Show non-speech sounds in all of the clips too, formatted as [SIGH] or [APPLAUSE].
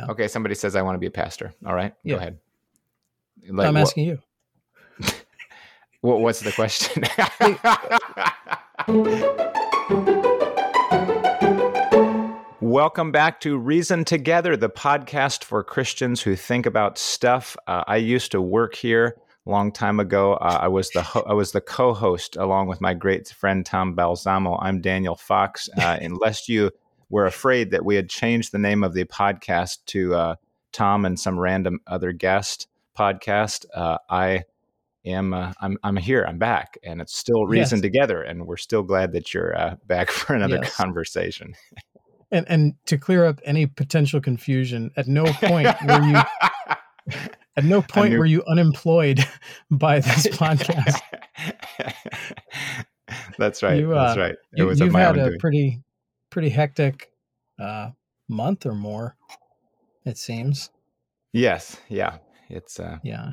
Okay, somebody says I want to be a pastor. All right, Yeah. go ahead. No, I'm asking you. [LAUGHS] wha- what's the question? [LAUGHS] Welcome back to Reason Together, the podcast for Christians who think about stuff. Uh, I used to work here a long time ago. Uh, I was the ho- I was the co-host along with my great friend Tom Balsamo. I'm Daniel Fox. Uh, [LAUGHS] unless you were afraid that we had changed the name of the podcast to uh, Tom and some random other guest podcast, uh, I am uh, I'm I'm here. I'm back, and it's still Reason Yes. Together, and we're still glad that you're uh, back [LAUGHS] for another Yes. conversation. And and to clear up any potential confusion, at no point were you [LAUGHS] at no point knew- were you unemployed [LAUGHS] by this podcast. That's right. You, That's uh, right. It you, was you've had a doing. pretty pretty hectic uh, month or more. It seems. Yes. Yeah. It's uh, Yeah.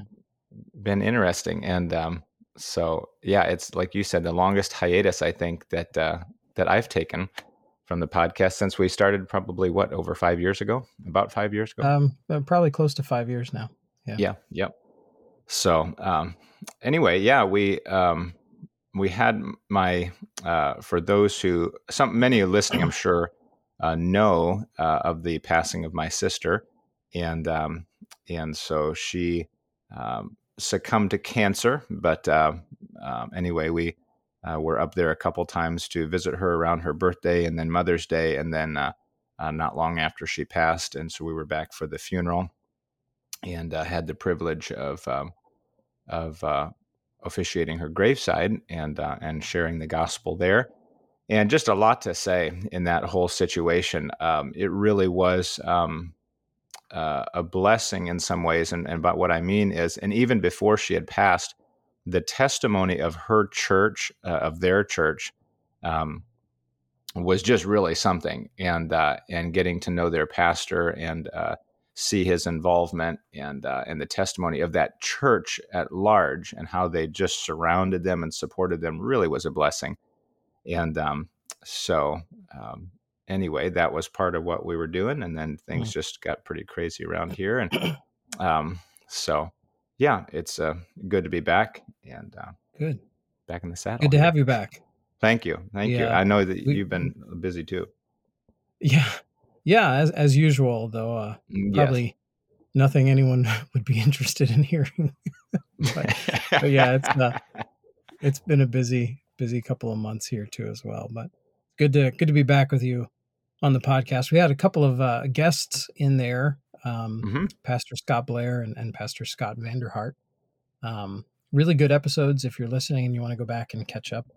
been interesting, and um, so yeah, it's like you said, the longest hiatus I think that uh, that I've taken from the podcast since we started. Probably what over five years ago? About five years ago. Um, uh, probably close to five years now. yeah. yeah yep so um anyway yeah we um we had my uh for those who some many listening i'm sure uh know uh, of the passing of my sister. And um and so she um succumbed to cancer but uh um, anyway we uh, were up there a couple times to visit her around her birthday and then mother's day and then uh, not long after she passed. And so we were back for the funeral and had the privilege of um, of officiating her graveside and uh, and sharing the gospel there. And just a lot to say in that whole situation. Um, it really was um, uh, a blessing in some ways, and, and but what I mean is, and even before she had passed, the testimony of her church, uh, of their church, um, was just really something. And uh, and getting to know their pastor and uh, see his involvement and uh, and the testimony of that church at large and how they just surrounded them and supported them really was a blessing. And um, so um, anyway, that was part of what we were doing, and then things just got pretty crazy around here, and [CLEARS THROAT] um, so yeah, it's uh, good to be back and uh, Good. back in the saddle. Good to have you back. Thank you, thank you. I know that we- you've been busy too. Yeah. Yeah. As as usual, though. Uh, Mm, probably nothing anyone [LAUGHS] would be interested in hearing. [LAUGHS] but, but yeah, it's uh, it's been a busy busy couple of months here too as well. But good to good to be back with you on the podcast. We had a couple of uh, guests in there, um, Mhm. Pastor Scott Blair and, and Pastor Scott Vanderhart. Um, really good episodes. If you're listening and you want to go back and catch up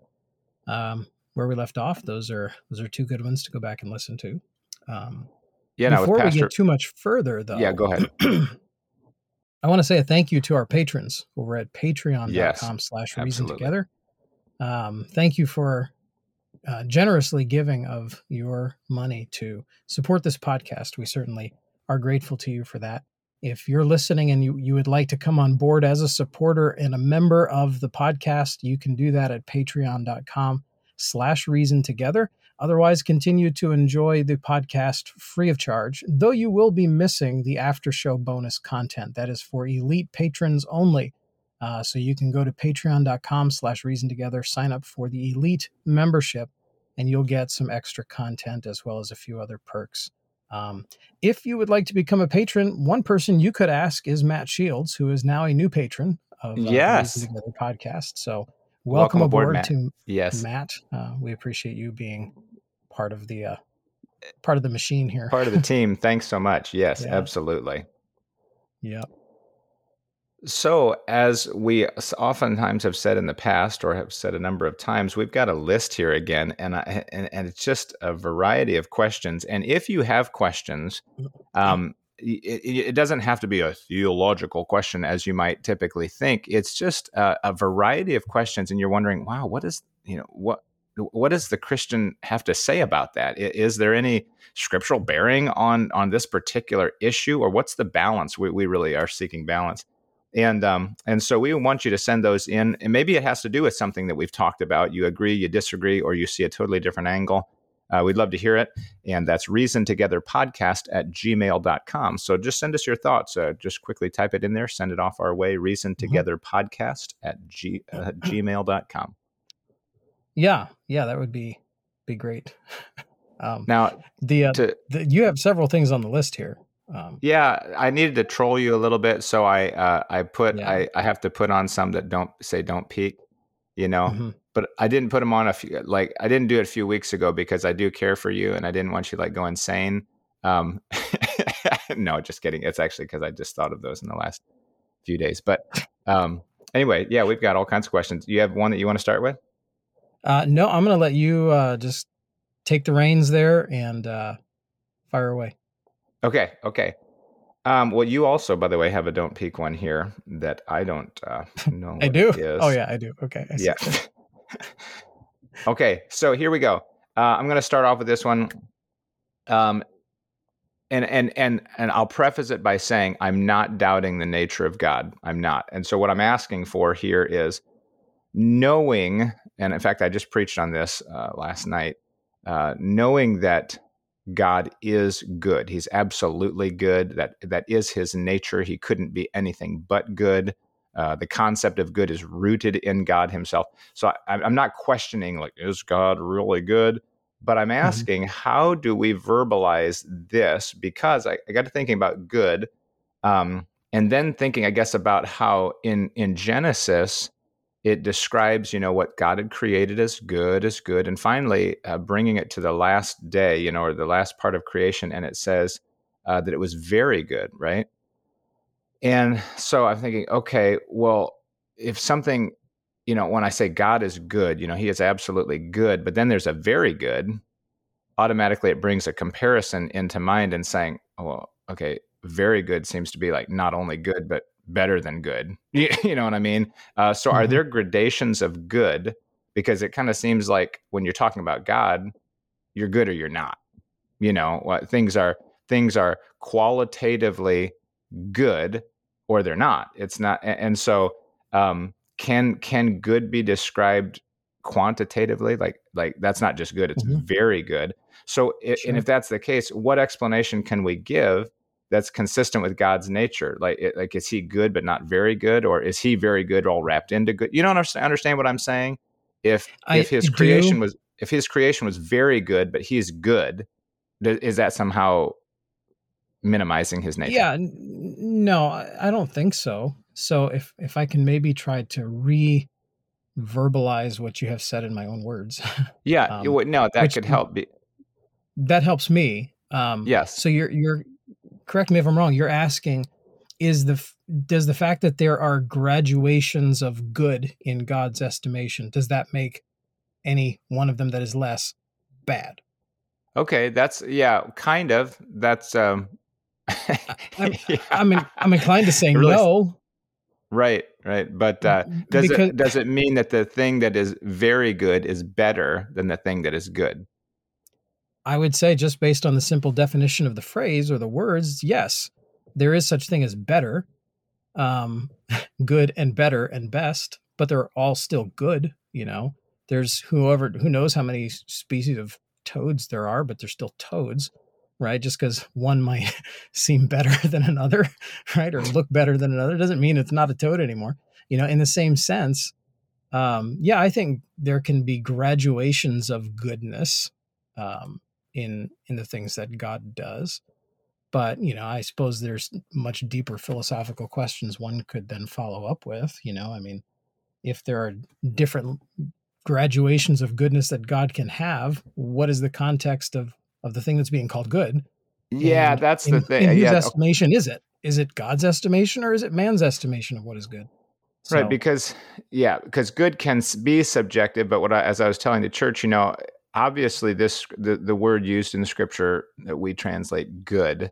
um, where we left off, those are those are two good ones to go back and listen to. Um, yeah. Before we Pastor, get too much further, though, Yeah, go ahead. [CLEARS THROAT] I want to say a thank you to our patrons over at patreon.com Yes, slash reason together. Um, thank you for uh, generously giving of your money to support this podcast. We certainly are grateful to you for that. If you're listening and you, you would like to come on board as a supporter and a member of the podcast, you can do that at patreon.com slash reason together. Otherwise, continue to enjoy the podcast free of charge, though you will be missing the after show bonus content that is for elite patrons only. Uh, so you can go to patreon.com slash reason together, sign up for the elite membership, and you'll get some extra content as well as a few other perks. Um, if you would like to become a patron, one person you could ask is Matt Shields, who is now a new patron of uh, the Yes. Reason Together podcast. So Welcome welcome, aboard, aboard, Matt. to yes, Matt. Uh, we appreciate you being part of the uh, part of the machine here. part of the [LAUGHS] team. Thanks so much. Yes, Yeah. absolutely. Yep. So, as we oftentimes have said in the past, or have said a number of times, we've got a list here again, and I, and, and it's just a variety of questions. And if you have questions, um, y- it, it doesn't have to be a theological question as you might typically think. It's just a, a variety of questions, and you're wondering, wow, what is you know what what does the Christian have to say about that? Is there any scriptural bearing on on this particular issue, or what's the balance? We, we really are seeking balance and um, and so we want you to send those in and maybe it has to do with something that we've talked about you agree you disagree or you see a totally different angle uh, we'd love to hear it. And that's reasontogetherpodcast at gmail.com. So just send us your thoughts. Uh, just quickly type it in there, send it off our way, reasontogetherpodcast at g, uh, [CLEARS THROAT] gmail.com. Yeah, yeah, that would be be great. [LAUGHS] Um, now, the, uh, to, the, you have several things on the list here. Um, yeah, I needed to troll you a little bit, so I uh, I put yeah. I, I have to put on some that don't say don't peek, you know. Mm-hmm. But I didn't put them on a few like I didn't do it a few weeks ago because I do care for you and I didn't want you like go insane. Um, [LAUGHS] no, just kidding. It's actually because I just thought of those in the last few days. But um, anyway, yeah, we've got all kinds of questions. You have one that you want to start with? Uh, no, I'm going to let you uh, just take the reins there and uh, fire away. Okay. Okay. Um, well, you also, by the way, have a don't peek one here that I don't uh, [LAUGHS] know. I do. Oh yeah, I do. Okay. I yeah. [LAUGHS] okay. So here we go. Uh, I'm going to start off with this one. Um, and and and and I'll preface it by saying I'm not doubting the nature of God. I'm not. And so what I'm asking for here is knowing, and in fact, I just preached on this uh, last night. Uh, knowing that God is good. He's absolutely good. That that is his nature. He couldn't be anything but good. Uh, the concept of good is rooted in God Himself. So I, am not questioning like is God really good, but I'm mm-hmm. asking mm-hmm. how do we verbalize this? Because I, I got to thinking about good, um, and then thinking I guess about how in in Genesis it describes you know what god had created as good as good and finally uh, bringing it to the last day you know or the last part of creation and it says uh, that it was very good right? And so i'm thinking okay well if something you know when i say god is good you know he is absolutely good but then there's a very good automatically it brings a comparison into mind and saying oh, well okay very good seems to be like not only good but better than good. [LAUGHS] You, you know what I mean? Uh, so, mm-hmm. are there gradations of good? Because it kind of seems like when you're talking about God, you're good or you're not. You know, what things are things are qualitatively good or they're not. It's not, and so um, can can good be described quantitatively? Like like that's not just good; it's mm-hmm. very good. So, sure. and if that's the case, what explanation can we give that's consistent with God's nature. Like, like is he good but not very good, or is he very good all wrapped into good? You don't understand what I'm saying? If I if his creation was if his creation was very good, but he's good, is that somehow minimizing his nature? Yeah, no, I don't think so. So if if I can maybe try to re verbalize what you have said in my own words. [LAUGHS] Yeah, um, no, that could help. Be- that helps me. Um, yes. So you're you're correct me if I'm wrong. You're asking, is the does the fact that there are graduations of good in God's estimation does that make any one of them that is less bad? Okay, that's yeah, kind of. That's um. [LAUGHS] I'm, yeah. I'm, in, I'm inclined to say [LAUGHS] really, no. Right, right. But uh, does because, it does it mean that the thing that is very good is better than the thing that is good? I would say, just based on the simple definition of the phrase or the words, yes, there is such thing as better, um, [LAUGHS] good and better and best, but they're all still good. You know, there's whoever who knows how many species of toads there are, but they're still toads, right? Just because one might [LAUGHS] seem better [LAUGHS] than another, right, or look better than another, doesn't mean it's not a toad anymore. You know, in the same sense, um, yeah, I think there can be graduations of goodness. Um, in in the things that God does. But you know, I suppose there's much deeper philosophical questions one could then follow up with. You know, I mean, if there are different graduations of goodness that God can have, what is the context of of the thing that's being called good? Yeah, and that's in, the thing. In whose yeah. estimation is it? Is it God's estimation or is it man's estimation of what is good? So, right, because yeah, because good can be subjective, but what I, as I was telling the church, you know, obviously this the, the word used in the scripture that we translate good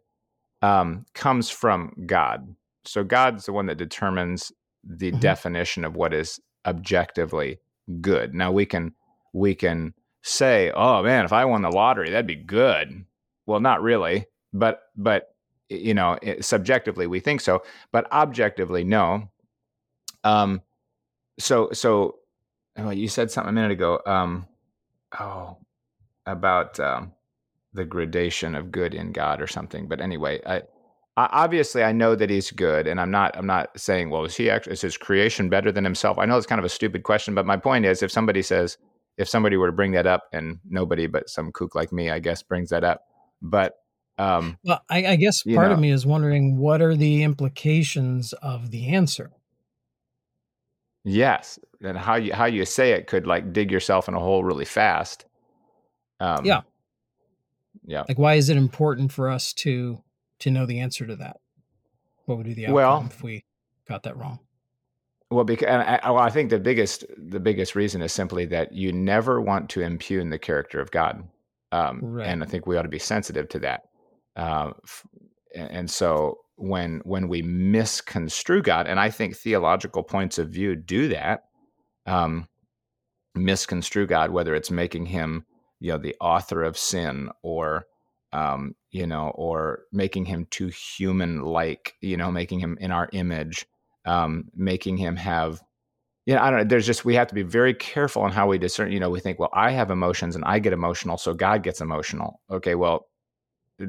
um, comes from god. So god's the one that determines the mm-hmm. definition of what is objectively good. Now we can we can say oh man if i won the lottery that'd be good. Well not really but but you know it, subjectively we think so but objectively no. Um so so oh, you said something a minute ago um oh about um, the gradation of good in God or something. But anyway, I, I, obviously I know that he's good, and I'm not I'm not saying well is he actually is his creation better than himself? I know it's kind of a stupid question, but my point is if somebody says if somebody were to bring that up, and nobody but some kook like me, I guess, brings that up, but um, well, I, I guess part know, of me is wondering what are the implications of the answer. Yes, and how you how you say it could like dig yourself in a hole really fast. Um, yeah, yeah. Like, why is it important for us to to know the answer to that? What would be the outcome well, if we got that wrong? Well, because I, well, I think the biggest the biggest reason is simply that you never want to impugn the character of God, um, right. and I think we ought to be sensitive to that. Uh, and so when when we misconstrue God, and I think theological points of view do that, um, misconstrue God, whether it's making him you know the author of sin or um, you know or making him too human like you know making him in our image um, making him have you know, I don't know. There's just we have to be very careful on how we discern. You know, we think, well, I have emotions and I get emotional, so God gets emotional. Okay, well,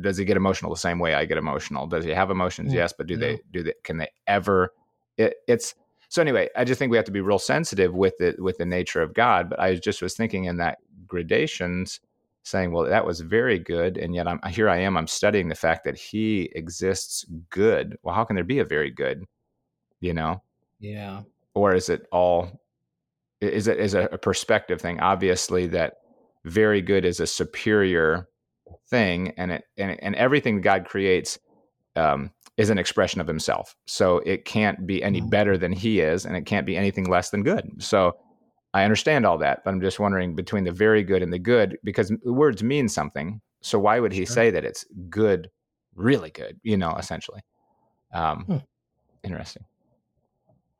does he get emotional the same way I get emotional? Does he have emotions? Yeah. Yes, but do yeah. they do they can they ever it, it's so anyway, I just think we have to be real sensitive with it with the nature of God. But I just was thinking in that gradations, saying, well, that was very good, and yet I'm here. I am. I'm studying the fact that He exists good. Well, how can there be a very good? You know? Yeah. Or is it all? Is it is a perspective thing? Obviously, that very good is a superior thing and it and, and everything God creates um, is an expression of himself. So it can't be any mm-hmm. better than he is, and it can't be anything less than good. So I understand all that, but I'm just wondering between the very good and the good, because words mean something. So why would he sure. say that it's good, really good? You know, essentially. Um, hmm. Interesting.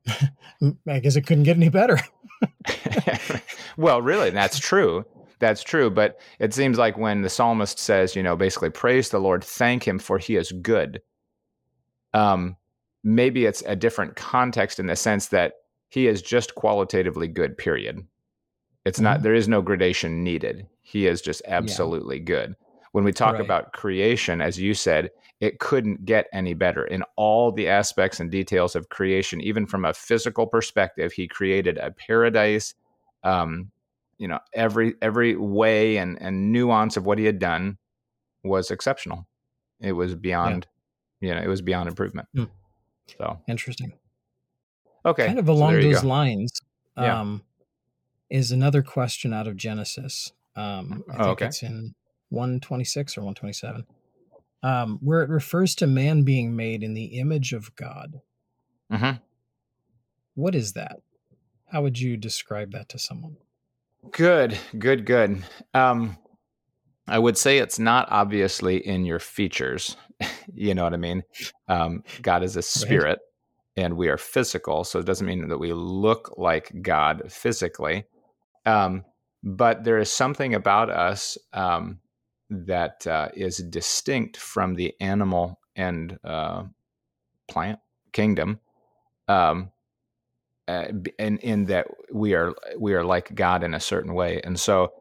[LAUGHS] I guess it couldn't get any better. [LAUGHS] well, really, that's true that's true. But it seems like when the psalmist says, you know, basically praise the Lord, thank him for he is good. Um, maybe it's a different context in the sense that he is just qualitatively good, period. It's mm-hmm. not, there is no gradation needed. He is just absolutely yeah. good. When we talk right. about creation, as you said, it couldn't get any better in all the aspects and details of creation, even from a physical perspective. He created a paradise. Um, you know every every way and and nuance of what he had done was exceptional it was beyond yeah. you know it was beyond improvement mm. so interesting okay kind of along so those go. lines yeah. um is another question out of genesis um i think oh, okay. it's in 126 or 127 um where it refers to man being made in the image of god mm-hmm. what is that how would you describe that to someone Good, good, good. Um, I would say it's not obviously in your features. [LAUGHS] you know what I mean? Um, God is a spirit right. and we are physical. So it doesn't mean that we look like God physically. Um, but there is something about us um, that uh, is distinct from the animal and uh, plant kingdom um, uh, in in that we are we are like God in a certain way. And so,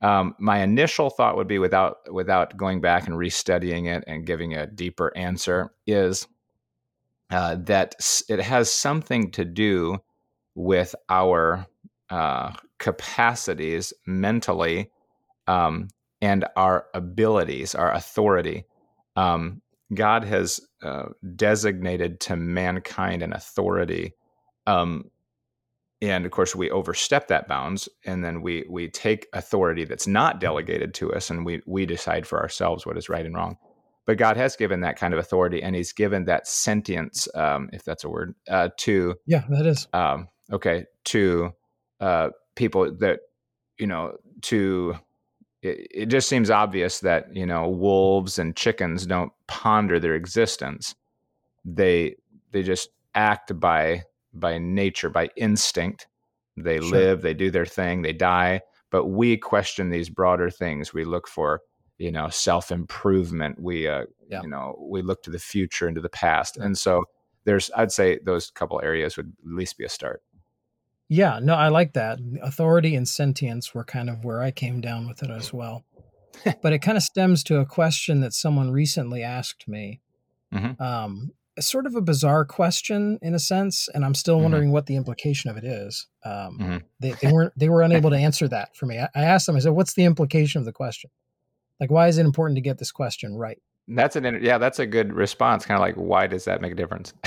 um, my initial thought would be, without without going back and restudying it and giving a deeper answer, is uh, that it has something to do with our uh, capacities mentally um, and our abilities, our authority. Um, God has uh, designated to mankind an authority um, and of course, we overstep that bounds, and then we we take authority that's not mm-hmm. delegated to us, and we we decide for ourselves what is right and wrong. But God has given that kind of authority, and He's given that sentience, um, if that's a word, uh, to yeah, that is um, okay to uh, people that you know to. It, it just seems obvious that you know wolves and chickens don't ponder their existence; they they just act by by nature, by instinct. They sure. live, they do their thing, they die. But we question these broader things. We look for, you know, self improvement. We, uh, yeah. you know, we look to the future and to the past. And so there's, I'd say those couple areas would at least be a start. Yeah, no, I like that. Authority and sentience were kind of where I came down with it as well. [LAUGHS] but it kind of stems to a question that someone recently asked me. Mhm. Um, sort of a bizarre question in a sense, and I'm still Mhm. wondering what the implication of it is. Um, Mhm. they, they weren't they were unable to answer that for me. I, I asked them. I said, "What's the implication of the question? Like, why is it important to get this question right?" That's an yeah, that's a good response. Kind of like, why does that make a difference? [LAUGHS]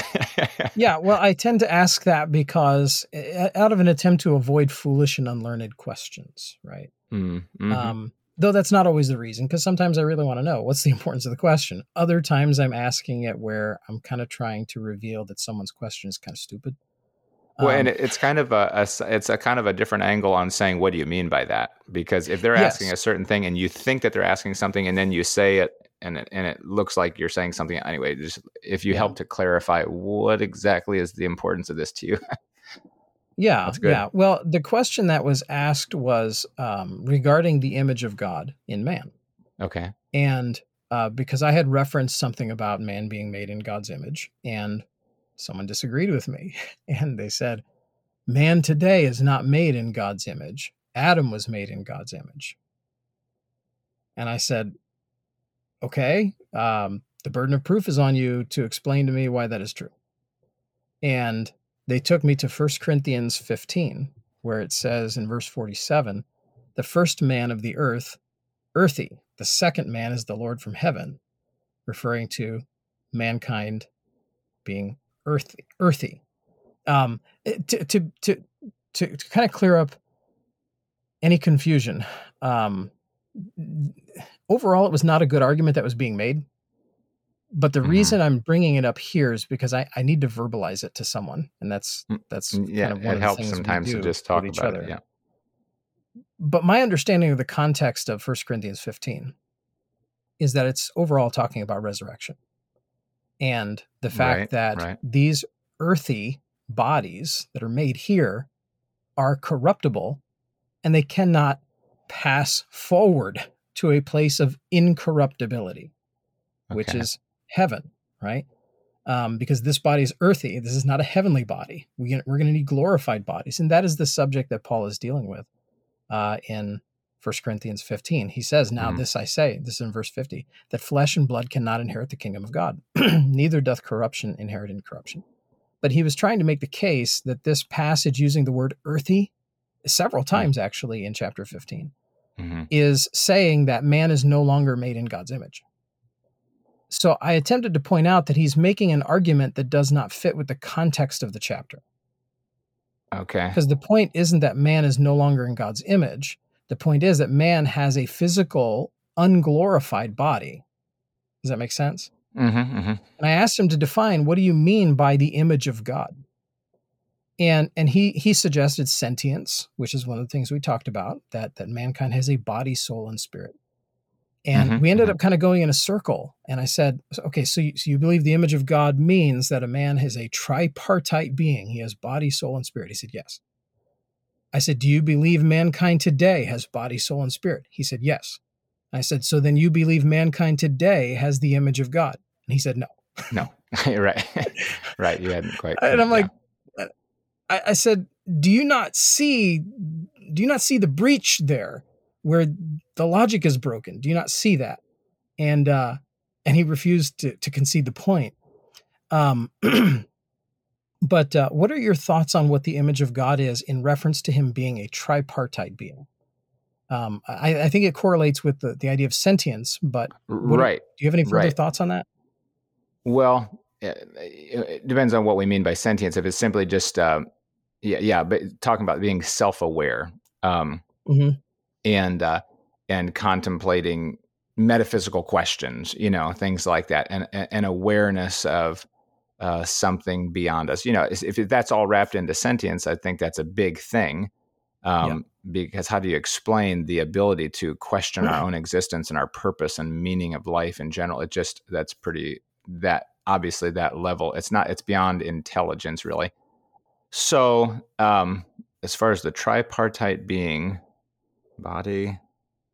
Yeah, well, I tend to ask that because uh, out of an attempt to avoid foolish and unlearned questions, right? Mm, mhm. Um, though that's not always the reason, because sometimes I really want to know what's the [LAUGHS] importance of the question. Other times I'm asking it where I'm kind of trying to reveal that someone's question is kind of stupid. well, and Um, it, it's kind of a it's a kind of a different angle on saying what do you mean by that? Because if they're asking Yes. a certain thing and you think that they're asking something, and then you say it, and it, and it looks like you're saying something anyway. Just if you Yeah. help to clarify what exactly is the importance of this to you. [LAUGHS] yeah, yeah. Well, the question that was asked was um, regarding the image of God in man. okay. and uh, because I had referenced something about man being made in God's image, and someone disagreed with me, [LAUGHS] and they said, "Man today is not made in God's image. Adam was made in God's image." And I said, "Okay, um, the burden of proof is on you to explain to me why that is true." And they took me to 1 Corinthians 15, where it says in verse 47, "The first man of the earth." earthy. The second man is the Lord from heaven, referring to mankind being earthy. Earthy. Um, to, to, to, to, kind of clear up any confusion, um, overall, it was not a good argument that was being made. But the Mhm. reason I'm bringing it up here is because I, I need to verbalize it to someone, and that's Mm, that's Yeah, kind of one it of helps sometimes to just talk about other it. Yeah. but my understanding of the context of 1 Corinthians 15 is that it's overall talking about resurrection and the fact Right, that right. these earthy bodies that are made here are corruptible and they cannot pass forward to a place of incorruptibility, which is heaven, right? Um, because this body is earthy. This is not a heavenly body. We, we're going to need glorified bodies. And that is the subject that Paul is dealing with uh, in 1 Corinthians 15. He says, Now Mhm. this I say, this is in verse 50, that flesh and blood cannot inherit the kingdom of God, [CLEARS THROAT] neither doth corruption inherit incorruption. But he was trying to make the case that this passage using the word earthy several times actually in chapter 15 Mhm. is saying that man is no longer made in God's image. So I attempted to point out that he's making an argument that does not fit with the context of the chapter. Okay. Because the point isn't that man is no longer in God's image. The point is that man has a physical, unglorified body. Does that make sense? Mm-hmm, mm-hmm. And I asked him to define what do you mean by the image of God? And and he he suggested sentience, which is one of the things we talked about, that that mankind has a body, soul, and spirit. And Mhm, we ended mhm. up kind of going in a circle. And I said, okay, so you, so you believe the image of God means that a man is a tripartite being. He has body, soul, and spirit. He said, yes. I said, do you believe mankind today has body, soul, and spirit? He said, yes. I said, so then you believe mankind today has the image of God? And he said, no. No. [LAUGHS] [LAUGHS] right. right. You hadn't quite. And I'm yeah. like, I, I said, do you not see, do you not see the breach there where the logic is broken? Do you not see that? And, uh, and he refused to, to concede the point. Um, [CLEARS THROAT] but uh, what are your thoughts on what the image of God is in reference to him being a tripartite being? Um, I, I think it correlates with the, the idea of sentience, but right. do you have any further Right. thoughts on that? Well, it, it depends on what we mean by sentience. If it's simply just, um, yeah, yeah, but talking about being self-aware um, Mhm. And uh, and contemplating metaphysical questions, you know, things like that, and and awareness of uh, something beyond us. You know, if that's all wrapped into sentience, I think that's a big thing. Um, Because how do you explain the ability to question our [CLEARS THROAT] own existence and our purpose and meaning of life in general? It just that's pretty that obviously that level. It's not. It's beyond intelligence, really. So, um, as far as the tripartite being, body,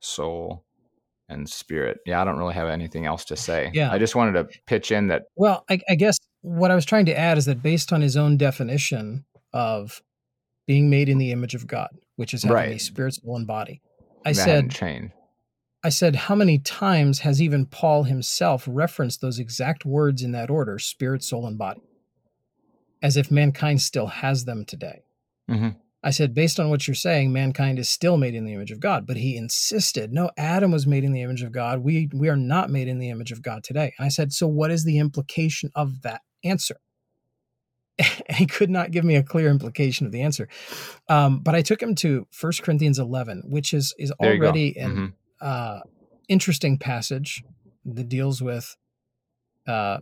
soul, and spirit, yeah, I don't really have anything else to say. Yeah. I just wanted to pitch in that. Well, I, I guess what I was trying to add is that based on his own definition of being made in the image of God, which is having a spirit, soul, and body, I that said, changed. I said, how many times has even Paul himself referenced those exact words in that order spirit, soul, and body? As if mankind still has them today. hmm I said, based on what you're saying, mankind is still made in the image of God. But he insisted, no, Adam was made in the image of God. We we are not made in the image of God today. And I said, so what is the implication of that answer? [LAUGHS] And he could not give me a clear implication of the answer. Um, but I took him to 1 Corinthians 11, which is is There you go. already an Mhm. uh, interesting passage that deals with uh,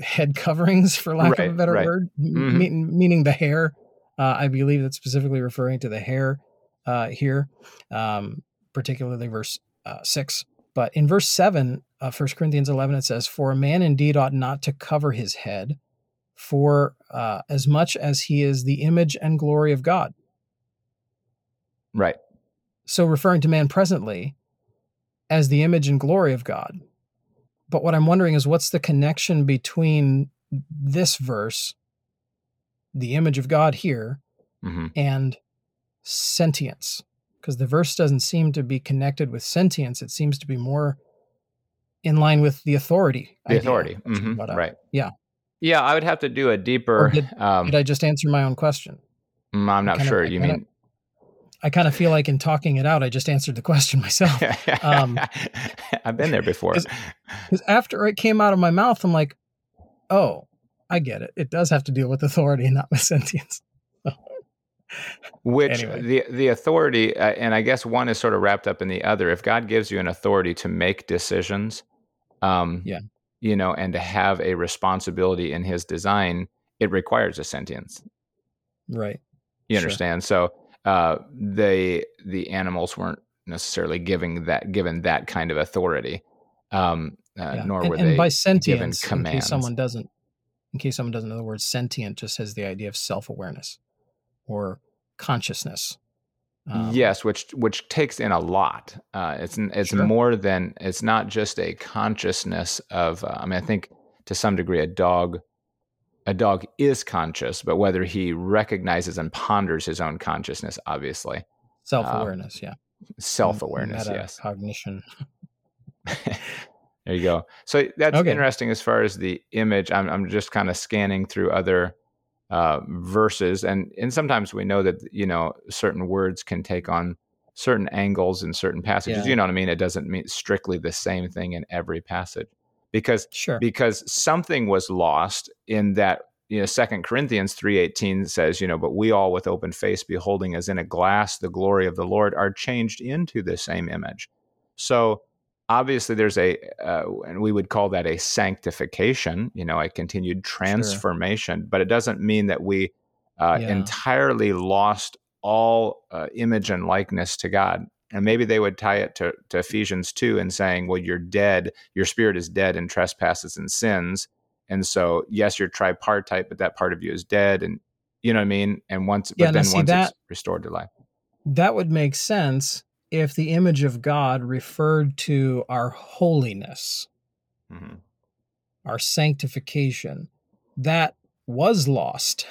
head coverings, for lack of a better right. word, m- Mhm. mean- meaning the hair. Uh, I believe that's specifically referring to the hair uh, here, um, particularly verse uh, 6. But in verse 7 of 1 Corinthians 11, it says, For a man indeed ought not to cover his head, for uh, as much as he is the image and glory of God. Right. So referring to man presently as the image and glory of God. But what I'm wondering is what's the connection between this verse, the image of God here, hmm and sentience? Because the verse doesn't seem to be connected with sentience. It seems to be more in line with the authority. The authority. that you hmm brought up. Right. Yeah. Yeah, I would have to do a deeper. did- um, Did I just answer my own question? mm, I'm not sure. I You mean I kind of feel like in talking it out, I just answered the question myself. [LAUGHS] um, I've been there before. Because after it came out of my mouth, I'm like, oh, I get it. It does have to deal with authority and [LAUGHS] not with sentience. Which Anyway. the the authority, uh, and I guess one is sort of wrapped up in the other. If God gives you an authority to make decisions, um, Yeah. you know, and to have a responsibility in His design, it requires a sentience. Right. You Sure. understand? So uh, the the animals weren't necessarily giving that given that kind of authority, um, uh, Yeah. nor and, were and they by given sentience, in commands. case someone doesn't, in case someone doesn't know the word sentient, just has the idea of self-awareness or consciousness. Um, yes, which which takes in a lot. Uh, it's it's Sure. more than it's not just a consciousness of. Uh, I mean, I think to some degree a dog, a dog is conscious, but whether he recognizes and ponders his own consciousness, obviously, Self-awareness. yeah. self awareness. Yes, Cognition. [LAUGHS] there you go. So that's Okay. interesting as far as the image. I'm I'm just kind of scanning through other uh, verses, and and sometimes we know that you know certain words can take on certain angles in certain passages. Yeah. You know what I mean? It doesn't mean strictly the same thing in every passage, because Sure. because something was lost in that you know second corinthians 3.18 says you know but we all with open face beholding as in a glass the glory of the lord are changed into the same image so obviously there's a uh, and we would call that a sanctification you know a continued transformation but it doesn't mean that we uh, Yeah. entirely lost all uh, image and likeness to god. And maybe they would tie it to, to ephesians 2 and saying well you're dead your spirit is dead in trespasses and sins and so yes you're tripartite but that part of you is dead and you know what i mean? And once Yeah, but then once that- it's restored to life. That would make sense if the image of God referred to our holiness, Mhm. our sanctification. That was lost.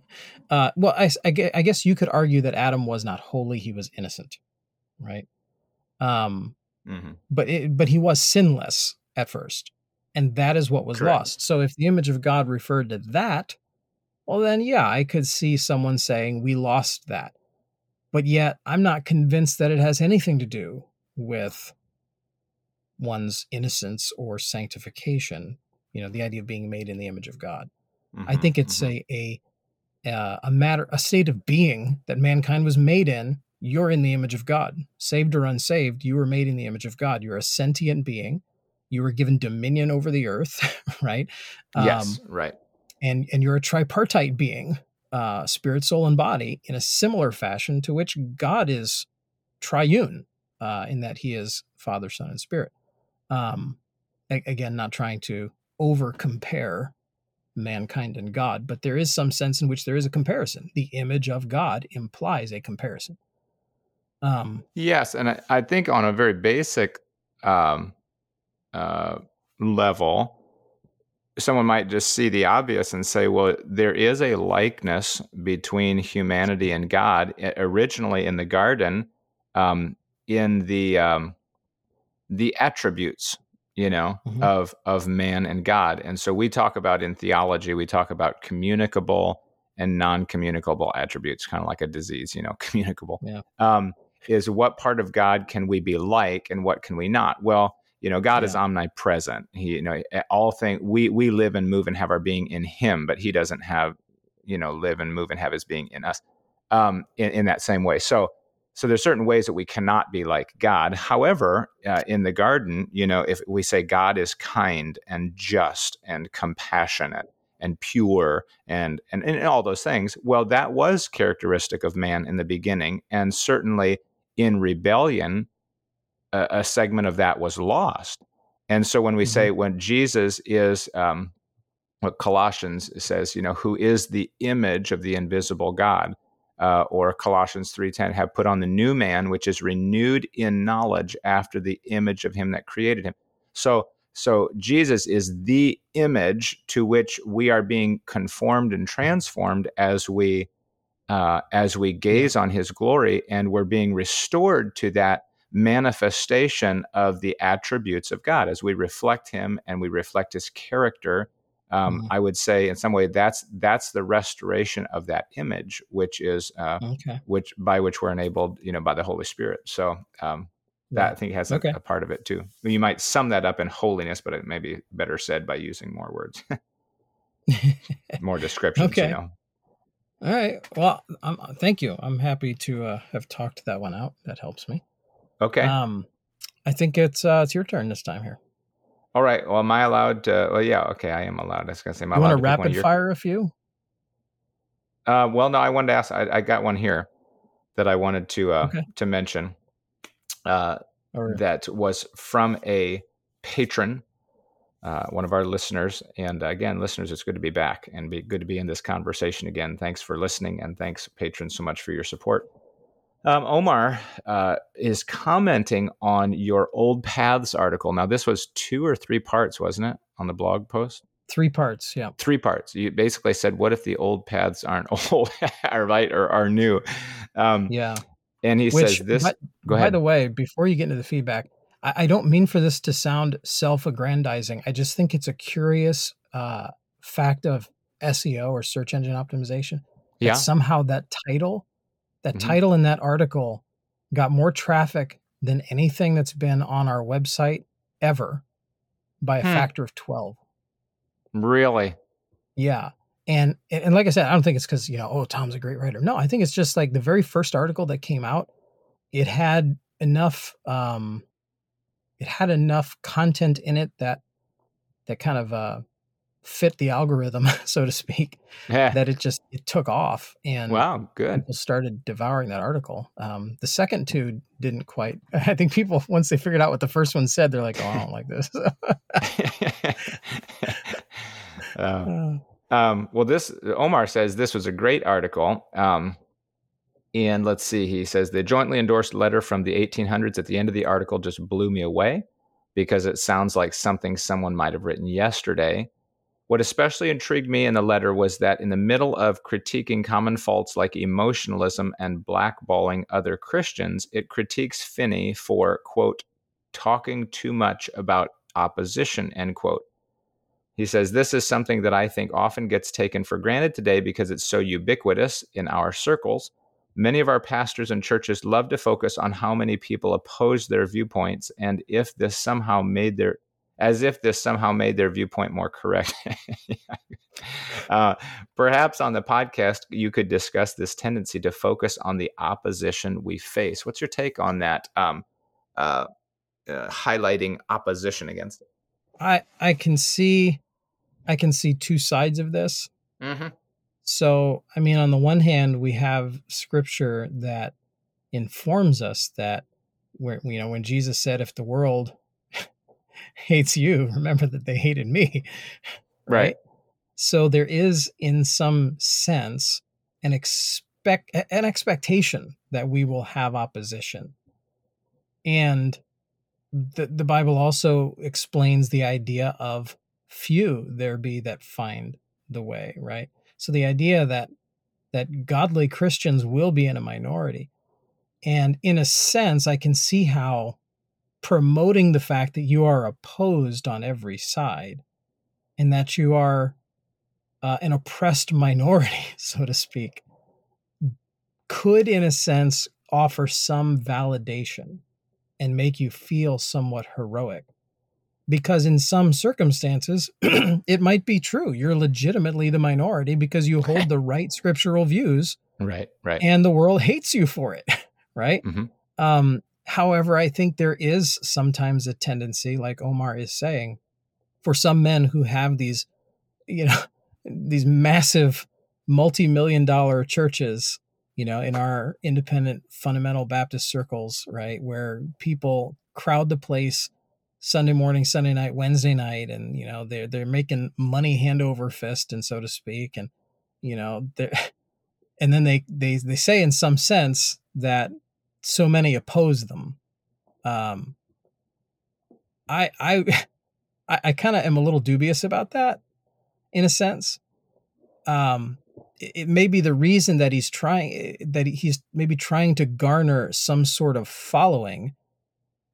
[LAUGHS] uh, well, I, I guess you could argue that Adam was not holy; he was innocent, right? Um, Mhm. but it, but he was sinless at first, and that is what was Correct. lost. So if the image of God referred to that, well, then yeah, I could see someone saying we lost that. But yet, I'm not convinced that it has anything to do with one's innocence or sanctification. You know, the idea of being made in the image of God. I Mhm. think it's Mhm. a a uh, a matter, a state of being that mankind was made in. You're in the image of God, saved or unsaved. You were made in the image of God. You're a sentient being. You were given dominion over the earth, [LAUGHS] right? yes right and and you're a tripartite being, uh, spirit, soul, and body, in a similar fashion to which God is triune, uh, in that He is Father, Son, and Spirit. Um, a- again, not trying to over compare mankind and God, but there is some sense in which there is a comparison. The image of God implies a comparison. Um, Yes, and I, I think on a very basic um, uh, level, someone might just see the obvious and say, "Well, there is a likeness between humanity and God." I- Originally in the garden, um, in the um, the attributes you know mm-hmm. of of man and god and so we talk about in theology we talk about communicable and non-communicable attributes kind of like a disease you know [LAUGHS] communicable yeah. um, is what part of god can we be like and what can we not well you know god yeah. is omnipresent he you know all things we we live and move and have our being in him but he doesn't have you know live and move and have his being in us um, in, in that same way so so there's certain ways that we cannot be like God. However, uh, in the garden, you know, if we say God is kind and just and compassionate and pure and, and and all those things, well, that was characteristic of man in the beginning, and certainly in rebellion, a, a segment of that was lost. And so when we mm-hmm. say when Jesus is um, what Colossians says, you know, who is the image of the invisible God uh, or Colossians 3:10 have put on the new man which is renewed in knowledge after the image of him that created him. So so Jesus is the image to which we are being conformed and transformed as we uh, as we gaze on his glory and we're being restored to that manifestation of the attributes of God as we reflect him and we reflect his character um, mm-hmm. I would say in some way that's that's the restoration of that image, which is uh, okay. which by which we're enabled, you know, by the Holy Spirit. So um, that I think has okay. a, a, part of it too. You might sum that up in holiness, but it may be better said by using more words, [LAUGHS] more [LAUGHS] descriptions. okay. You know. All right. Well, um, thank you. I'm happy to uh, have talked that one out. That helps me. Okay. Um, I think it's uh, it's your turn this time here. All right. Well, am I allowed to? Well, yeah. Okay, I am allowed. I was gonna say, am I you want to rapid your... fire a few? Uh, well, no. I wanted to ask. I, I got one here that I wanted to uh, okay. to mention. Uh, right. That was from a patron, uh, one of our listeners. And again, listeners, it's good to be back and be good to be in this conversation again. Thanks for listening, and thanks, patrons, so much for your support. Um, Omar uh, is commenting on your old paths article. Now, this was two or three parts, wasn't it, on the blog post? Three parts, yeah. Three parts. You basically said, "What if the old paths aren't [LAUGHS] old, are right, or are new?" Um, yeah. And he Which, says this. By, go ahead. By the way, before you get into the feedback, I, I don't mean for this to sound self-aggrandizing. I just think it's a curious uh, fact of SEO or search engine optimization. Yeah. Somehow that title that mm-hmm. title in that article got more traffic than anything that's been on our website ever by a hmm. factor of 12. Really? Yeah. And, and like I said, I don't think it's because, you know, oh, Tom's a great writer. No, I think it's just like the very first article that came out, it had enough, um, it had enough content in it that, that kind of, uh, fit the algorithm, [LAUGHS] so to speak, yeah. that it just it took off and wow, good. People started devouring that article. Um, the second two didn't quite. [LAUGHS] I think people once they figured out what the first one said, they're like, "Oh, I don't like this." [LAUGHS] uh, um, well, this Omar says this was a great article. Um, and let's see, he says the jointly endorsed letter from the 1800s at the end of the article just blew me away because it sounds like something someone might have written yesterday. What especially intrigued me in the letter was that in the middle of critiquing common faults like emotionalism and blackballing other Christians, it critiques Finney for, quote, talking too much about opposition, end quote. He says, This is something that I think often gets taken for granted today because it's so ubiquitous in our circles. Many of our pastors and churches love to focus on how many people oppose their viewpoints and if this somehow made their as if this somehow made their viewpoint more correct. [LAUGHS] uh, perhaps on the podcast, you could discuss this tendency to focus on the opposition we face. What's your take on that? Um, uh, uh, highlighting opposition against it. I I can see, I can see two sides of this. Mm-hmm. So I mean, on the one hand, we have scripture that informs us that where you know when Jesus said, "If the world hates you, remember that they hated me. Right. right. So there is, in some sense, an expect an expectation that we will have opposition. And the, the Bible also explains the idea of few there be that find the way, right? So the idea that that godly Christians will be in a minority. And in a sense, I can see how promoting the fact that you are opposed on every side and that you are uh, an oppressed minority, [LAUGHS] so to speak, could, in a sense, offer some validation and make you feel somewhat heroic. Because in some circumstances, [CLEARS THROAT] it might be true. You're legitimately the minority because you hold [LAUGHS] the right scriptural views. Right, right. And the world [LAUGHS] hates you for it, right? Mm-hmm. Um, however, I think there is sometimes a tendency, like Omar is saying, for some men who have these, you know, [LAUGHS] these massive multi-million dollar churches you know in our independent fundamental baptist circles right where people crowd the place sunday morning sunday night wednesday night and you know they're they're making money hand over fist and so to speak and you know they're [LAUGHS] and then they they they say in some sense that so many oppose them um i i [LAUGHS] i, I kind of am a little dubious about that in a sense. Um, it may be the reason that he's trying eh, that he's maybe trying to garner some sort of following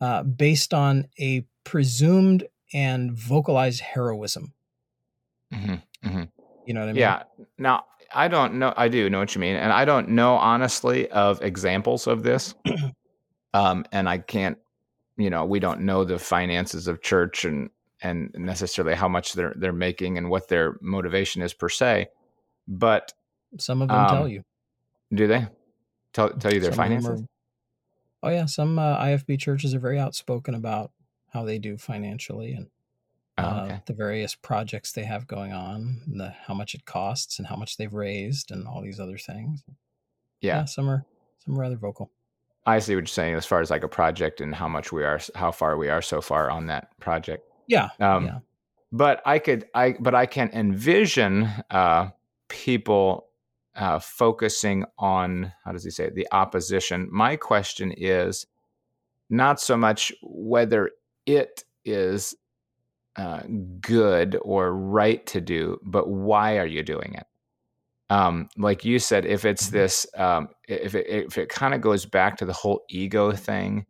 uh, based on a presumed and vocalized heroism. Mm-hmm, mm-hmm. You know what I mean? Yeah. Now I don't know. I do know what you mean, and I don't know honestly of examples of this. [CLEARS THROAT] um, and I can't. You know, we don't know the finances of church and and necessarily how much they're they're making and what their motivation is per se. But some of them um, tell you. Do they tell tell you their some finances? Are, oh yeah, some uh, IFB churches are very outspoken about how they do financially and oh, uh, the various projects they have going on, the how much it costs and how much they've raised and all these other things. Yeah, yeah some are some are rather vocal. I see what you're saying as far as like a project and how much we are, how far we are so far on that project. Yeah. Um, yeah. But I could, I, but I can envision uh, people uh, focusing on, how does he say it, the opposition. My question is not so much whether it is uh, good or right to do, but why are you doing it? Um, like you said, if it's mm-hmm. this, um, if it, if it kind of goes back to the whole ego thing,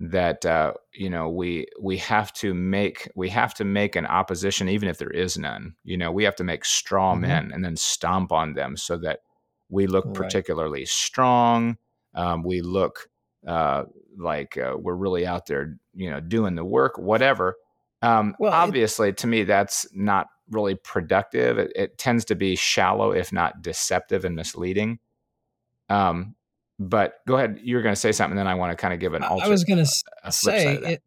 that uh, you know we we have to make we have to make an opposition even if there is none you know we have to make straw mm-hmm. men and then stomp on them so that we look right. particularly strong um, we look uh, like uh, we're really out there you know doing the work whatever um, well, obviously it, to me that's not really productive it, it, tends to be shallow if not deceptive and misleading um, but go ahead. You're going to say something, and then I want to kind of give an. Alter, I was going to say it.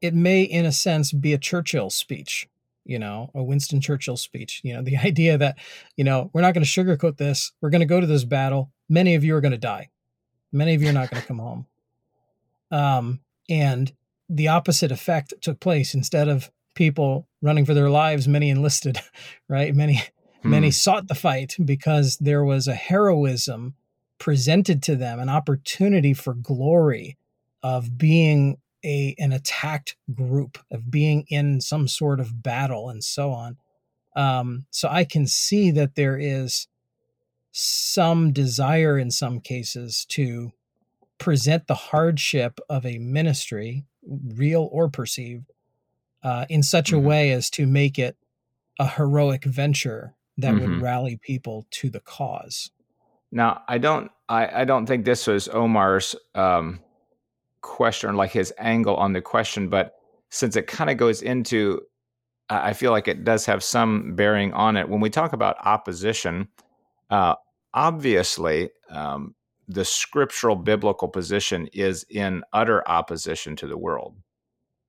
It may, in a sense, be a Churchill speech. You know, a Winston Churchill speech. You know, the [LAUGHS] idea that you know we're not going to sugarcoat this. We're going to go to this battle. Many of you are going to die. Many of you are not going to come home. Um, and the opposite effect took place. Instead of people running for their lives, many enlisted. [LAUGHS] Right? Many, hmm. many sought the fight because there was a heroism presented to them an opportunity for glory of being a an attacked group of being in some sort of battle and so on um, so i can see that there is some desire in some cases to present the hardship of a ministry real or perceived uh, in such mm-hmm. a way as to make it a heroic venture that mm-hmm. would rally people to the cause now, I don't, I, I don't think this was Omar's um, question, like his angle on the question, but since it kind of goes into, I feel like it does have some bearing on it. When we talk about opposition, uh, obviously, um, the scriptural biblical position is in utter opposition to the world.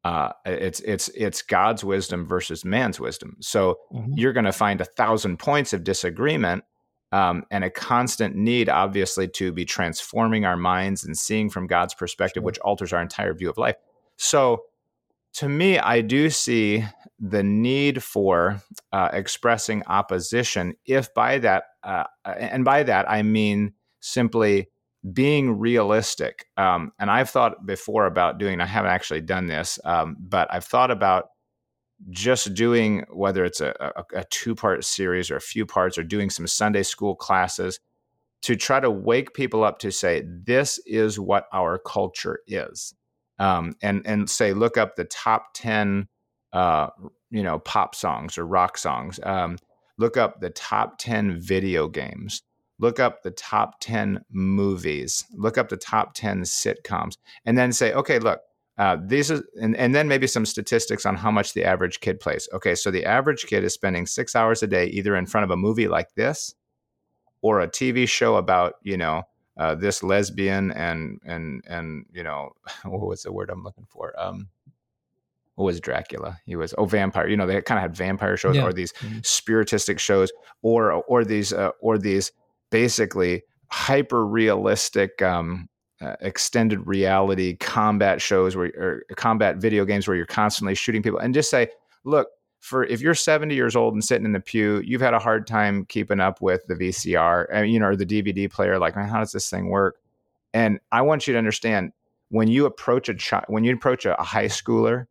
Uh, it's it's it's God's wisdom versus man's wisdom. So mm-hmm. you're going to find a thousand points of disagreement um, and a constant need, obviously, to be transforming our minds and seeing from God's perspective, sure. which alters our entire view of life. So, to me, I do see the need for uh, expressing opposition. If by that, uh, and by that I mean simply being realistic. Um, and I've thought before about doing. I haven't actually done this, um, but I've thought about just doing whether it's a, a, a two part series or a few parts or doing some Sunday school classes to try to wake people up to say, this is what our culture is. um, and and say look up the top ten uh, you know pop songs or rock songs. Um, look up the top ten video games. Look up the top ten movies. Look up the top ten sitcoms, and then say, okay, look. Uh, these are, and, and then maybe some statistics on how much the average kid plays. Okay, so the average kid is spending six hours a day either in front of a movie like this or a TV show about, you know, uh, this lesbian and and and you know [LAUGHS] what was the word I'm looking for? Um, what was Dracula? He was oh vampire. You know they kind of had vampire shows yeah. or these mm-hmm. spiritistic shows or or these uh, or these basically hyper realistic um, uh, extended reality combat shows where or combat video games where you're constantly shooting people and just say look for if you're 70 years old and sitting in the pew, you've had a hard time keeping up with the VCR, and, uh, you know, or the DVD player. Like, how does this thing work? And I want you to understand when you approach a child, when you approach a high schooler,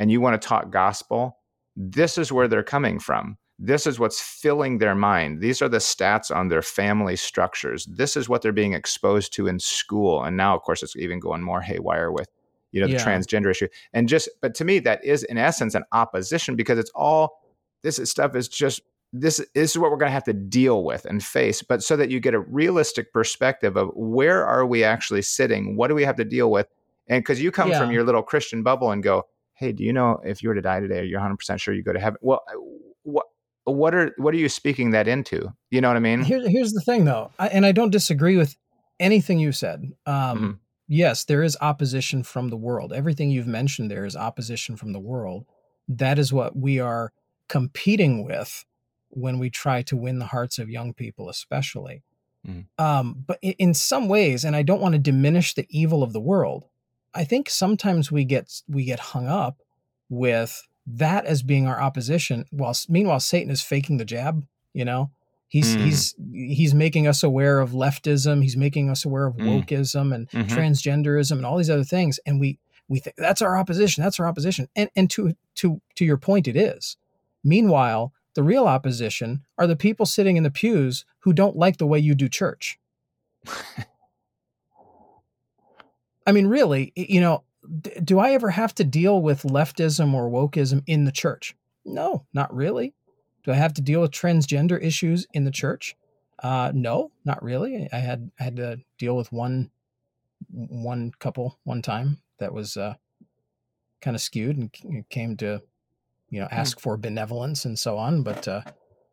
and you want to talk gospel, this is where they're coming from. This is what's filling their mind. These are the stats on their family structures. This is what they're being exposed to in school. And now, of course, it's even going more haywire with you know, the yeah. transgender issue. And just, but to me, that is in essence an opposition because it's all this stuff is just this, this is what we're going to have to deal with and face. But so that you get a realistic perspective of where are we actually sitting? What do we have to deal with? And because you come yeah. from your little Christian bubble and go, hey, do you know if you were to die today, are you're 100 percent sure you go to heaven? Well, what? Are what are you speaking that into? You know what I mean? Here, here's the thing, though, I, and I don't disagree with anything you said. Um, mm-hmm yes, there is opposition from the world. Everything you've mentioned there is opposition from the world. That is what we are competing with when we try to win the hearts of young people, especially. Mm. Um, but in some ways, and I don't want to diminish the evil of the world, I think sometimes we get we get hung up with that as being our opposition. While meanwhile, Satan is faking the jab. You know, He's mm. he's he's making us aware of leftism. He's making us aware of mm. wokeism and mm-hmm. transgenderism and all these other things. And we we think that's our opposition. That's our opposition. And and to to to your point, it is. Meanwhile, the real opposition are the people sitting in the pews who don't like the way you do church. [LAUGHS] I mean, really, you know, do I ever have to deal with leftism or wokeism in the church? No, not really. Do I have to deal with transgender issues in the church? Uh, no, not really. I had I had to deal with one one couple one time that was uh, kind of skewed and came to you know hmm. ask hmm. for benevolence and so on, but uh,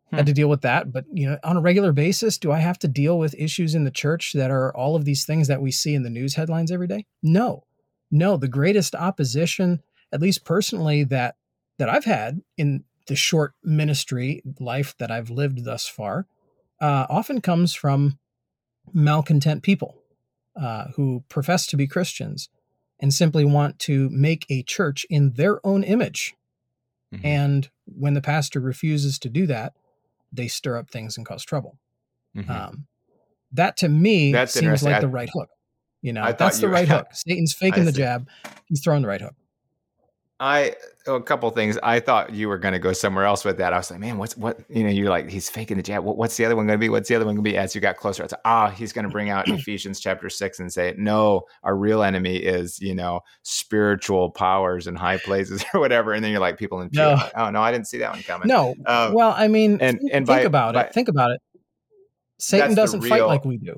hmm. had to deal with that. But you know, on a regular basis, do I have to deal with issues in the church that are all of these things that we see in the news headlines every day? No, no. The greatest opposition, at least personally, that that I've had in the short ministry life that I've lived thus far uh, often comes from malcontent people uh, who profess to be Christians and simply want to make a church in their own image. Mm-hmm. And when the pastor refuses to do that, they stir up things and cause trouble. Mm-hmm. Um, that to me That's seems like the right hook. You know, that's the right hook. [LAUGHS] Satan's faking the jab. He's throwing the right hook. I a couple things. I thought you were going to go somewhere else with that. I was like, man, what's what? You know, you're like, he's faking the jab. What, what's the other one going to be? What's the other one going to be? As you got closer, it's ah, he's going to bring out [CLEARS THROAT] Ephesians chapter six and say, no, our real enemy is you know spiritual powers and high places [LAUGHS] or whatever. And then you're like, people in no. Like, oh no, I didn't see that one coming. No, um, well, I mean, and and think by, about by, it. Think about it. Satan doesn't real, fight like we do.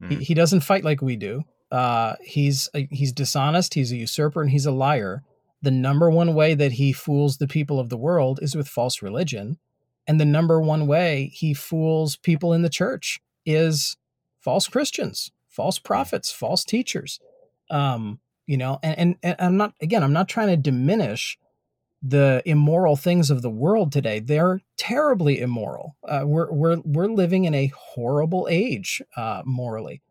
Hmm. He, he doesn't fight like we do. Uh, he's a, he's dishonest. He's a usurper, and he's a liar. The number one way that he fools the people of the world is with false religion, and the number one way he fools people in the church is false Christians, false prophets, false teachers. Um, you know, and, and, and I'm not again, I'm not trying to diminish the immoral things of the world today. They're terribly immoral. Uh, we're we're we're living in a horrible age uh, morally.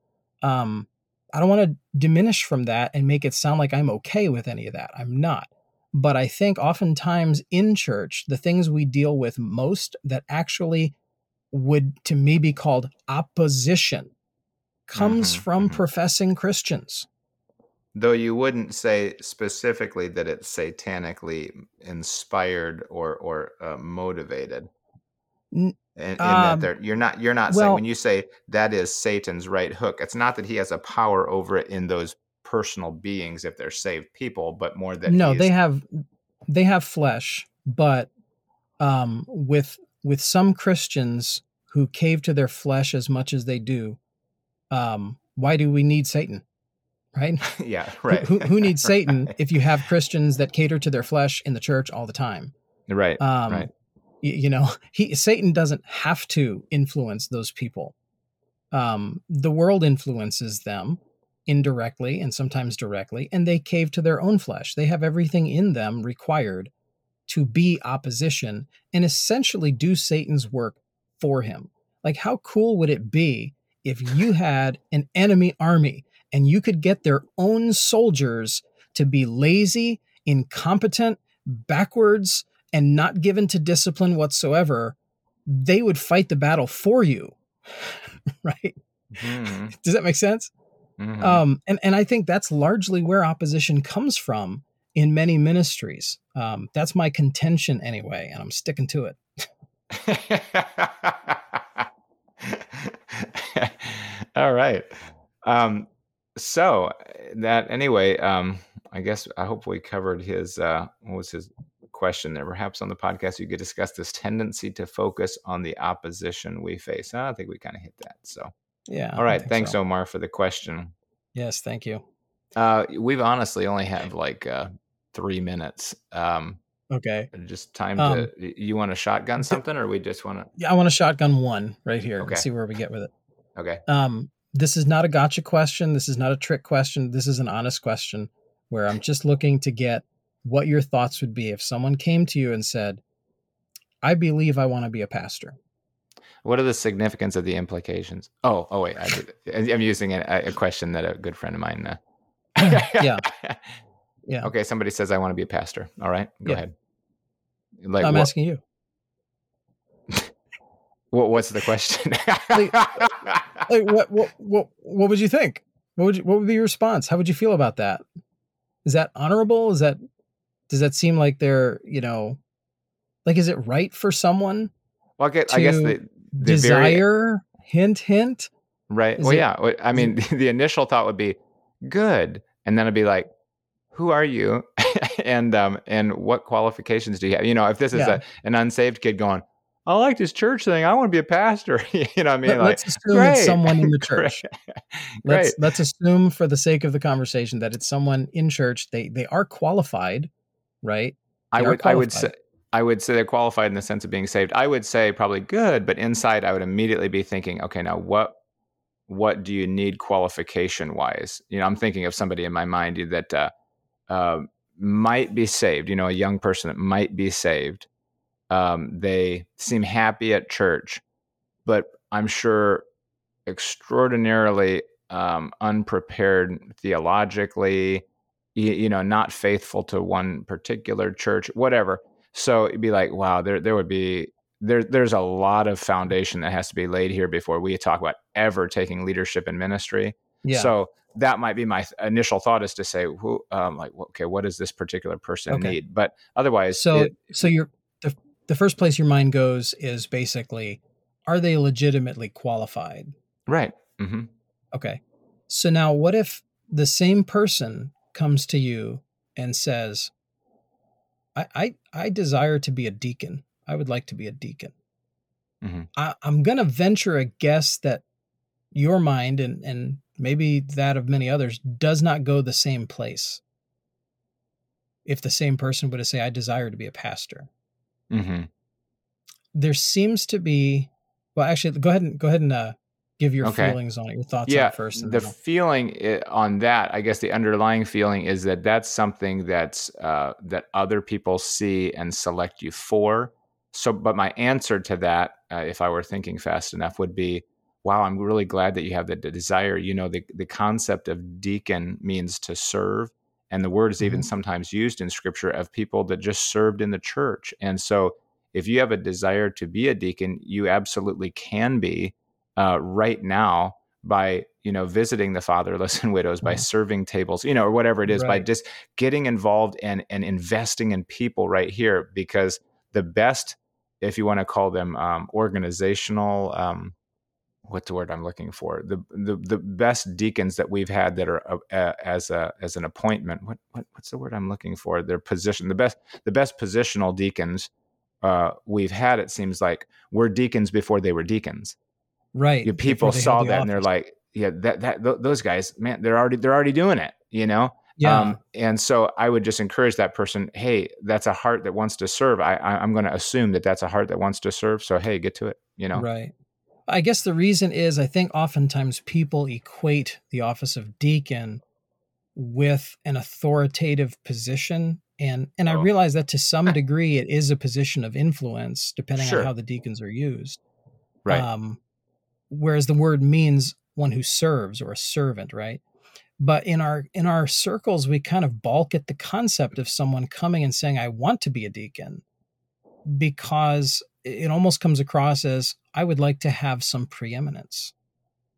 Um, I don't want to diminish from that and make it sound like I'm okay with any of that. I'm not. But I think oftentimes in church, the things we deal with most that actually would to me be called opposition comes mm-hmm, from mm-hmm. professing Christians. Though you wouldn't say specifically that it's satanically inspired or or uh, motivated. In, in um, that you're not you're not well, saying when you say that is Satan's right hook, it's not that he has a power over it in those personal beings if they're saved people, but more that no, they have they have flesh, but um, with with some Christians who cave to their flesh as much as they do, um, why do we need Satan? Right? yeah, [LAUGHS] Who- right. Who, who needs [LAUGHS] Satan if you have Christians that cater to their flesh in the church all the time? right. Um, Right. y- You know, [LAUGHS] he Satan doesn't have to influence those people. Um, the world influences them indirectly and sometimes directly, and they cave to their own flesh. They have everything in them required to be opposition and essentially do Satan's work for him. Like, how cool would it be if you had an enemy army and you could get their own soldiers to be lazy, incompetent, backwards, and not given to discipline whatsoever? They would fight the battle for you. [LAUGHS] right? Mhm, Does that make sense? mhm. Um, and, and I think that's largely where opposition comes from in many ministries. Um, that's my contention anyway, and I'm sticking to it. [LAUGHS] All right. Um, so that anyway, um, I guess I hope we covered his uh, what was his question there. Perhaps on the podcast you could discuss this tendency to focus on the opposition we face. I think we kind of hit that. So Yeah. All right, thanks so. Omar for the question. Yes, thank you. Uh, we've honestly only have like uh, three minutes. Um, Okay. just time Um, to. You want to shotgun something, or we just want to? Yeah, I want to shotgun one right here Okay. and see where we get with it. Okay. Um, this is not a gotcha question. This is not a trick question. This is an honest question where I'm just looking to get what your thoughts would be if someone came to you and said, I believe I want to be a pastor. What are the significance of the implications? Oh, oh wait, I, I'm using a, a question that a good friend of mine. Uh, [CLEARS THROAT] Yeah. [LAUGHS] Yeah. Okay, somebody says I want to be a pastor. All right, go Yeah. ahead. Like, I'm what, asking you. What, what's the question? [LAUGHS] Like, what, what what what would you think? What would you, what would be your response? How would you feel about that? Is that honorable? Is that does that seem like they're you know, like is it right for someone well, I guess, I guess the, the very desire? hint, hint. right. is Well, it- yeah. I mean, [LAUGHS] the initial thought would be good, and then it'd be like, who are you, [LAUGHS] and um, and what qualifications do you have? You know, if this is Yeah. a, an unsaved kid going, I like this church thing. I want to be a pastor. [LAUGHS] you know, what I mean, Let, like, us assume it's someone in the [LAUGHS] church. Great. Let's let's assume for the sake of the conversation that it's someone in church. They they are qualified, right? I They are would I would say. I would say they're qualified in the sense of being saved. I would say probably good, but inside I would immediately be thinking, okay, now what what do you need qualification wise? You know, I'm thinking of somebody in my mind that uh, uh, might be saved. You know, a young person that might be saved. Um, they seem happy at church, but I'm sure extraordinarily um, unprepared theologically. You, you know, not faithful to one particular church, whatever. So it'd be like, wow, there there would be there there's a lot of foundation that has to be laid here before we talk about ever taking leadership in ministry. Yeah. So that might be my initial thought is to say, who, um, like, okay, what does this particular person Okay. need? But otherwise, so it- so your the first place your mind goes is basically, are they legitimately qualified? right, hmm Okay. So now what if the same person comes to you and says, I I, I desire to be a deacon. I would like to be a deacon. Mhm. I, I'm gonna venture a guess that your mind and, and maybe that of many others does not go the same place. If the same person were to say, I desire to be a pastor. Hmm There seems to be well actually go ahead and go ahead and uh, give your Okay. feelings on it, your thoughts on yeah, it first. the feeling on that, I guess the underlying feeling is that that's something that's uh, that other people see and select you for. So, but my answer to that, uh, if I were thinking fast enough, would be, "Wow, I'm really glad that you have the, the desire." You know, the the concept of deacon means to serve, and the word is even Mhm. sometimes used in Scripture of people that just served in the church. And so, if you have a desire to be a deacon, you absolutely can be uh, right now by you know visiting the fatherless [LAUGHS] and widows by Mhm. serving tables you know or whatever it is by just getting involved and and investing in people right here because the best if you want to call them um, organizational um, what's the word I'm looking for? The the the best deacons that we've had that are uh, as a as an appointment. What, what what's the word I'm looking for? Their position. The best the best positional deacons uh, we've had. It seems like were deacons before they were deacons. Right. You, people saw that and they're like, yeah, that that th- those guys, man, they're already they're already doing it. You know. Yeah. Um, and so I would just encourage that person. Hey, that's a heart that wants to serve. I, I I'm going to assume that that's a heart that wants to serve. So hey, get to it. You know. Right. I guess the reason is I think oftentimes people equate the office of deacon with an authoritative position and and oh. I realize that to some degree it is a position of influence depending sure. on how the deacons are used. Right. Um, whereas the word means one who serves or a servant, right? But in our in our circles we kind of balk at the concept of someone coming and saying I want to be a deacon because it almost comes across as I would like to have some preeminence.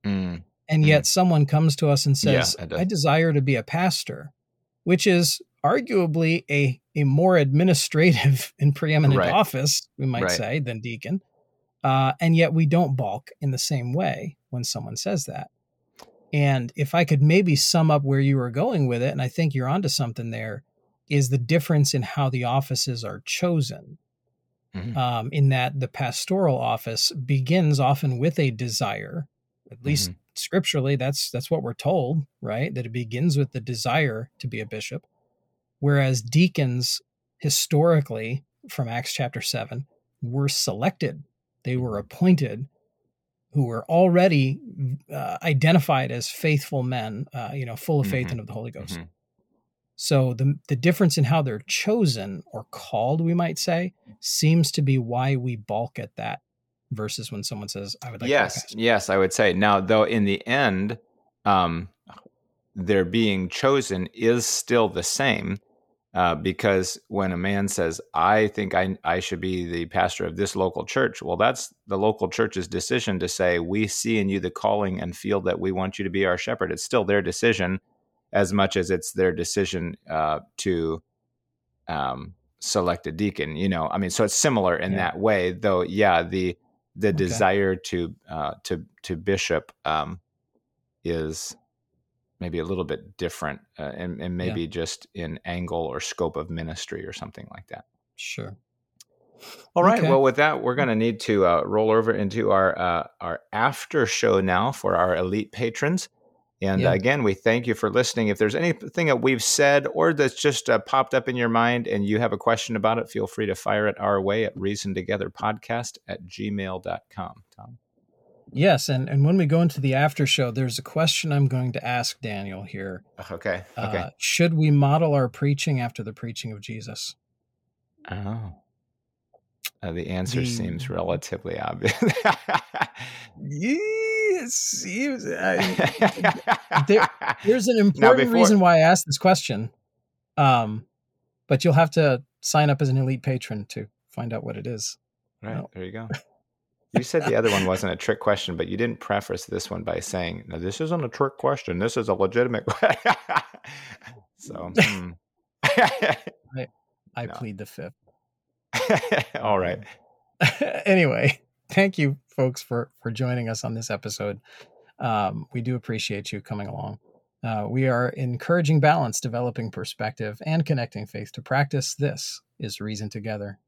Mm. And yet mm. someone comes to us and says, yeah, I desire to be a pastor, which is arguably a, a more administrative [LAUGHS] and preeminent right. office, we might right. say, than deacon. Uh, and yet we don't balk in the same way when someone says that. And if I could maybe sum up where you were going with it, and I think you're onto something there, is the difference in how the offices are chosen mm-hmm. um, in that the pastoral office begins often with a desire, at least mm-hmm. scripturally, that's that's what we're told, right? That it begins with the desire to be a bishop, whereas deacons historically from Acts chapter seven were selected, they were appointed who were already uh, identified as faithful men, uh, you know, full of faith mm-hmm. and of the Holy Ghost. Mm-hmm. So the the difference in how they're chosen or called, we might say, seems to be why we balk at that versus when someone says, "I would like." Yes, yes, I would say. Now, though, in the end, um, their being chosen is still the same. Uh, because when a man says, "I think I I should be the pastor of this local church," well, that's the local church's decision to say, "We see in you the calling and feel that we want you to be our shepherd." It's still their decision as much as it's their decision uh, to um, select a deacon. You know, I mean, so it's similar in yeah. that way. Though, yeah, the the okay. desire to uh, to to bishop um, is maybe a little bit different, uh, and, and maybe yeah. just in angle or scope of ministry or something like that. Sure. All right. Okay. Well, with that, we're going to need to uh, roll over into our uh, our after show now for our elite patrons. And yeah. again, we thank you for listening. If there's anything that we've said or that's just uh, popped up in your mind and you have a question about it, feel free to fire it our way at reasontogetherpodcast at gmail.com. Tom. Yes. And, and when we go into the after show, there's a question I'm going to ask Daniel here. Okay. Okay. Uh, should we model our preaching after the preaching of Jesus? Oh. Uh, the answer the, seems relatively obvious. [LAUGHS] yes, I, [LAUGHS] there, there's an important before, reason why I asked this question, um, but you'll have to sign up as an elite patron to find out what it is. Right there, you go. [LAUGHS] You said the other one wasn't a trick question, but you didn't preface this one by saying, "No, this isn't a trick question. This is a legitimate." question. [LAUGHS] so, hmm. I, I no. plead the fifth. All right. anyway, thank you, folks, for for joining us on this episode. Um, we do appreciate you coming along. Uh, we are encouraging balance, developing perspective, and connecting faith to practice. This is Reason Together.